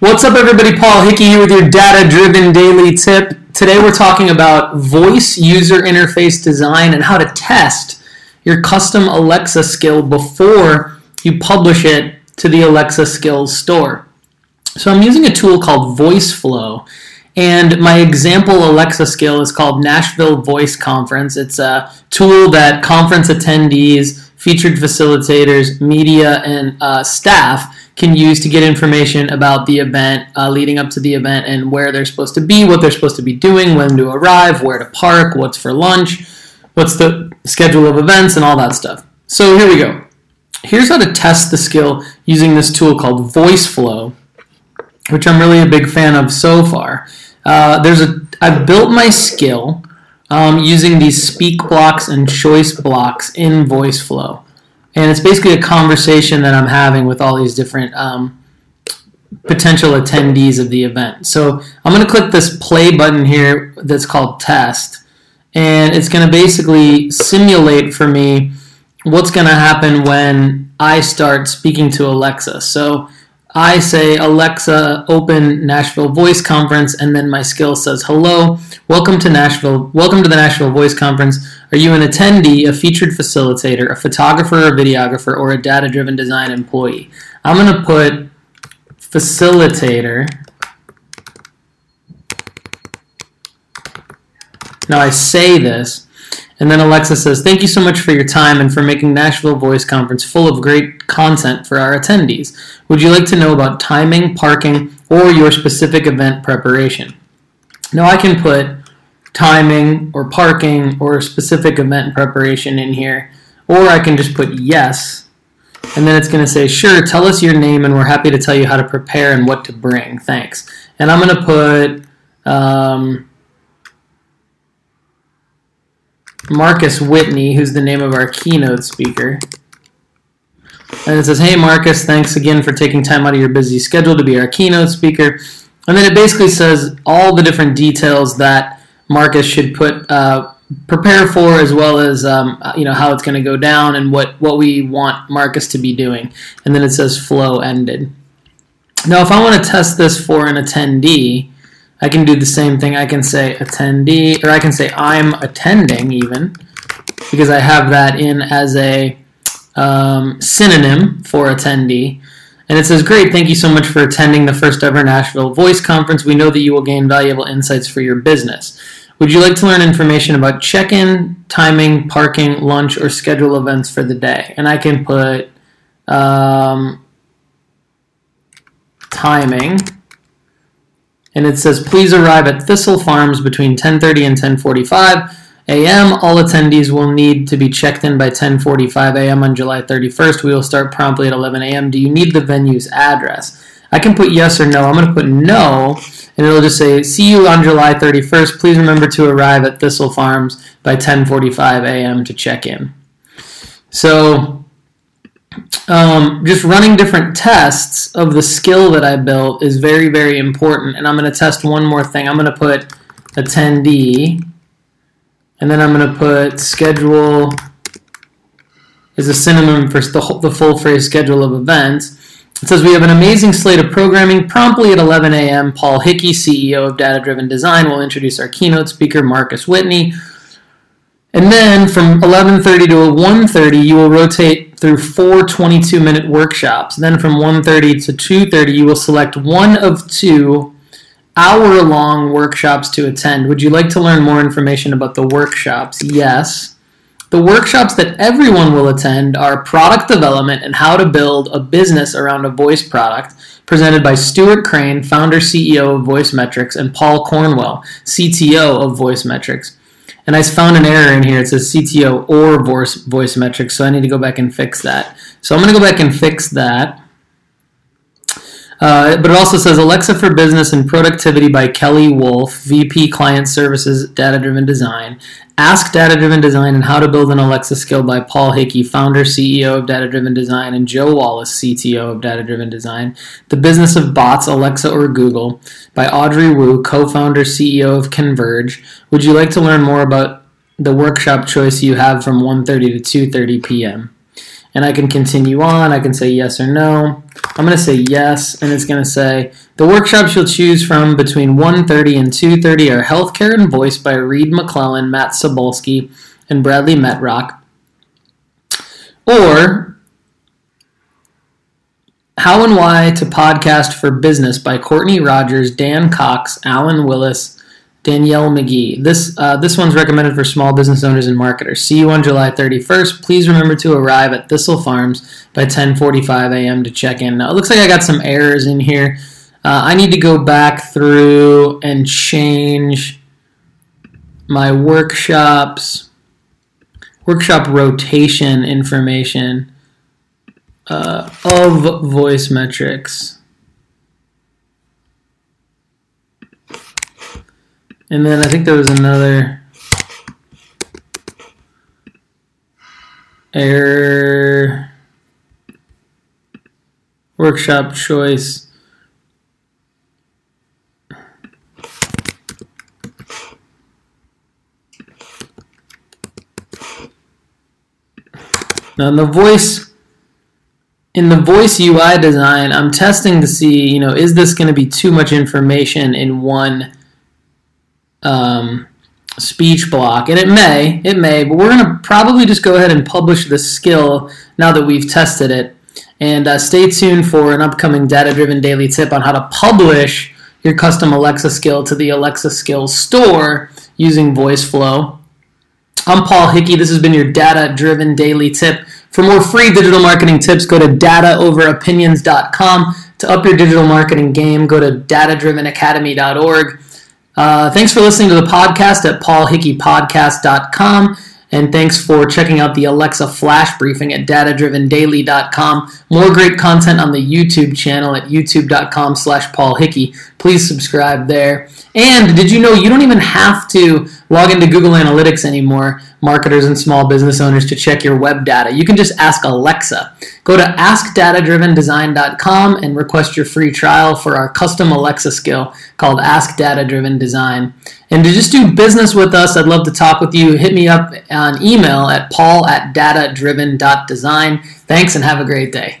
What's up, everybody? Paul Hickey here with your data driven daily tip. Today, we're talking about voice user interface design and how to test your custom Alexa skill before you publish it to the Alexa Skills store. So, I'm using a tool called VoiceFlow, and my example Alexa skill is called Nashville Voice Conference. It's a tool that conference attendees, featured facilitators, media, and uh, staff can use to get information about the event uh, leading up to the event and where they're supposed to be, what they're supposed to be doing, when to arrive, where to park, what's for lunch, what's the schedule of events, and all that stuff. So here we go. Here's how to test the skill using this tool called VoiceFlow, which I'm really a big fan of so far. Uh, there's a I've built my skill um, using these speak blocks and choice blocks in VoiceFlow and it's basically a conversation that I'm having with all these different um, potential attendees of the event. So I'm going to click this play button here that's called test, and it's going to basically simulate for me what's going to happen when I start speaking to Alexa. So I say, Alexa, open Nashville Voice Conference, and then my skill says, Hello, welcome to Nashville, welcome to the Nashville Voice Conference. Are you an attendee, a featured facilitator, a photographer, a videographer, or a data driven design employee? I'm going to put facilitator. Now I say this, and then Alexa says, Thank you so much for your time and for making Nashville Voice Conference full of great content for our attendees. Would you like to know about timing, parking, or your specific event preparation? Now I can put timing or parking or specific event preparation in here, or I can just put yes, and then it's going to say, Sure, tell us your name and we're happy to tell you how to prepare and what to bring. Thanks. And I'm going to put. Um, Marcus Whitney, who's the name of our keynote speaker. And it says, Hey, Marcus, thanks again for taking time out of your busy schedule to be our keynote speaker. And then it basically says all the different details that Marcus should put, uh, prepare for, as well as um, you know how it's going to go down and what what we want Marcus to be doing. And then it says flow ended. Now, if I want to test this for an attendee, I can do the same thing. I can say attendee, or I can say I'm attending even, because I have that in as a um, synonym for attendee. And it says, Great, thank you so much for attending the first ever Nashville Voice Conference. We know that you will gain valuable insights for your business. Would you like to learn information about check in, timing, parking, lunch, or schedule events for the day? And I can put um, timing and it says please arrive at Thistle Farms between 10:30 and 10:45 a.m. All attendees will need to be checked in by 10:45 a.m. on July 31st. We will start promptly at 11 a.m. Do you need the venue's address? I can put yes or no. I'm going to put no, and it'll just say see you on July 31st. Please remember to arrive at Thistle Farms by 10:45 a.m. to check in. So um, just running different tests of the skill that I built is very, very important. And I'm going to test one more thing. I'm going to put attendee, and then I'm going to put schedule is a synonym for the, the full phrase schedule of events. It says we have an amazing slate of programming. Promptly at 11 a.m., Paul Hickey, CEO of Data Driven Design, will introduce our keynote speaker, Marcus Whitney. And then from 11:30 to 1:30, you will rotate through four 22 minute workshops. Then from 1.30 to 2.30, you will select one of two hour long workshops to attend. Would you like to learn more information about the workshops? Yes. The workshops that everyone will attend are product development and how to build a business around a voice product, presented by Stuart Crane, founder CEO of Voice Metrics, and Paul Cornwell, CTO of Voice Metrics. And I found an error in here. It says CTO or voice, voice metrics, so I need to go back and fix that. So I'm going to go back and fix that. Uh, but it also says Alexa for Business and Productivity by Kelly Wolf, VP Client Services, Data Driven Design. Ask Data Driven Design and How to Build an Alexa Skill by Paul Hickey, founder, CEO of Data Driven Design, and Joe Wallace, CTO of Data Driven Design. The Business of Bots, Alexa or Google by Audrey Wu, co founder, CEO of Convrg. Would you like to learn more about the workshop choice you have from 1.30 to 2.30 p.m.? And I can continue on. I can say yes or no. I'm going to say yes, and it's going to say the workshops you'll choose from between 1.30 and 2.30 are Healthcare and Voice by Reed McClellan, Matt Sobolski, and Bradley Metrock. Or How and Why to Podcast for Business by Courtney Rogers, Dan Cox, Alan Willis, Danielle McGee. This uh, this one's recommended for small business owners and marketers. See you on July 31st. Please remember to arrive at Thistle Farms by 10:45 a.m. to check in. Now it looks like I got some errors in here. Uh, I need to go back through and change my workshops workshop rotation information uh, of voice metrics. And then I think there was another error workshop choice. Now in the voice in the voice UI design, I'm testing to see, you know, is this going to be too much information in one um, speech block, and it may, it may, but we're going to probably just go ahead and publish the skill now that we've tested it. And uh, stay tuned for an upcoming data-driven daily tip on how to publish your custom Alexa skill to the Alexa Skills store using VoiceFlow. I'm Paul Hickey. This has been your data-driven daily tip. For more free digital marketing tips, go to dataoveropinions.com. To up your digital marketing game, go to datadrivenacademy.org. Uh, thanks for listening to the podcast at paulhickeypodcast.com. And thanks for checking out the Alexa Flash Briefing at datadrivendaily.com. More great content on the YouTube channel at youtube.com slash paulhickey. Please subscribe there. And did you know you don't even have to log into Google Analytics anymore, marketers and small business owners, to check your web data? You can just ask Alexa. Go to askdatadrivendesign.com and request your free trial for our custom Alexa skill called Ask Data Driven Design. And to just do business with us, I'd love to talk with you. Hit me up on email at paul at datadriven.design. Thanks and have a great day.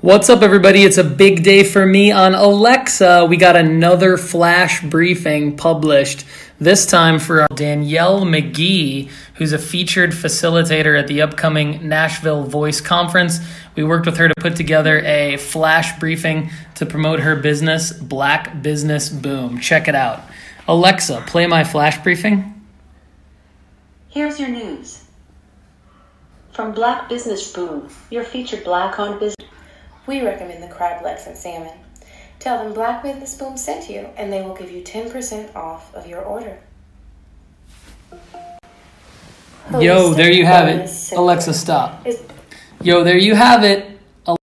What's up, everybody? It's a big day for me on Alexa. We got another flash briefing published, this time for Danielle McGee, who's a featured facilitator at the upcoming Nashville Voice Conference. We worked with her to put together a flash briefing to promote her business, Black Business Boom. Check it out. Alexa, play my flash briefing. Here's your news. From Black Business Boom, your featured black owned business. We recommend the crab legs and salmon. Tell them Black Business Boom sent you, and they will give you 10% off of your order. Yo, there you have it. Alexa, stop. Yo, there you have it.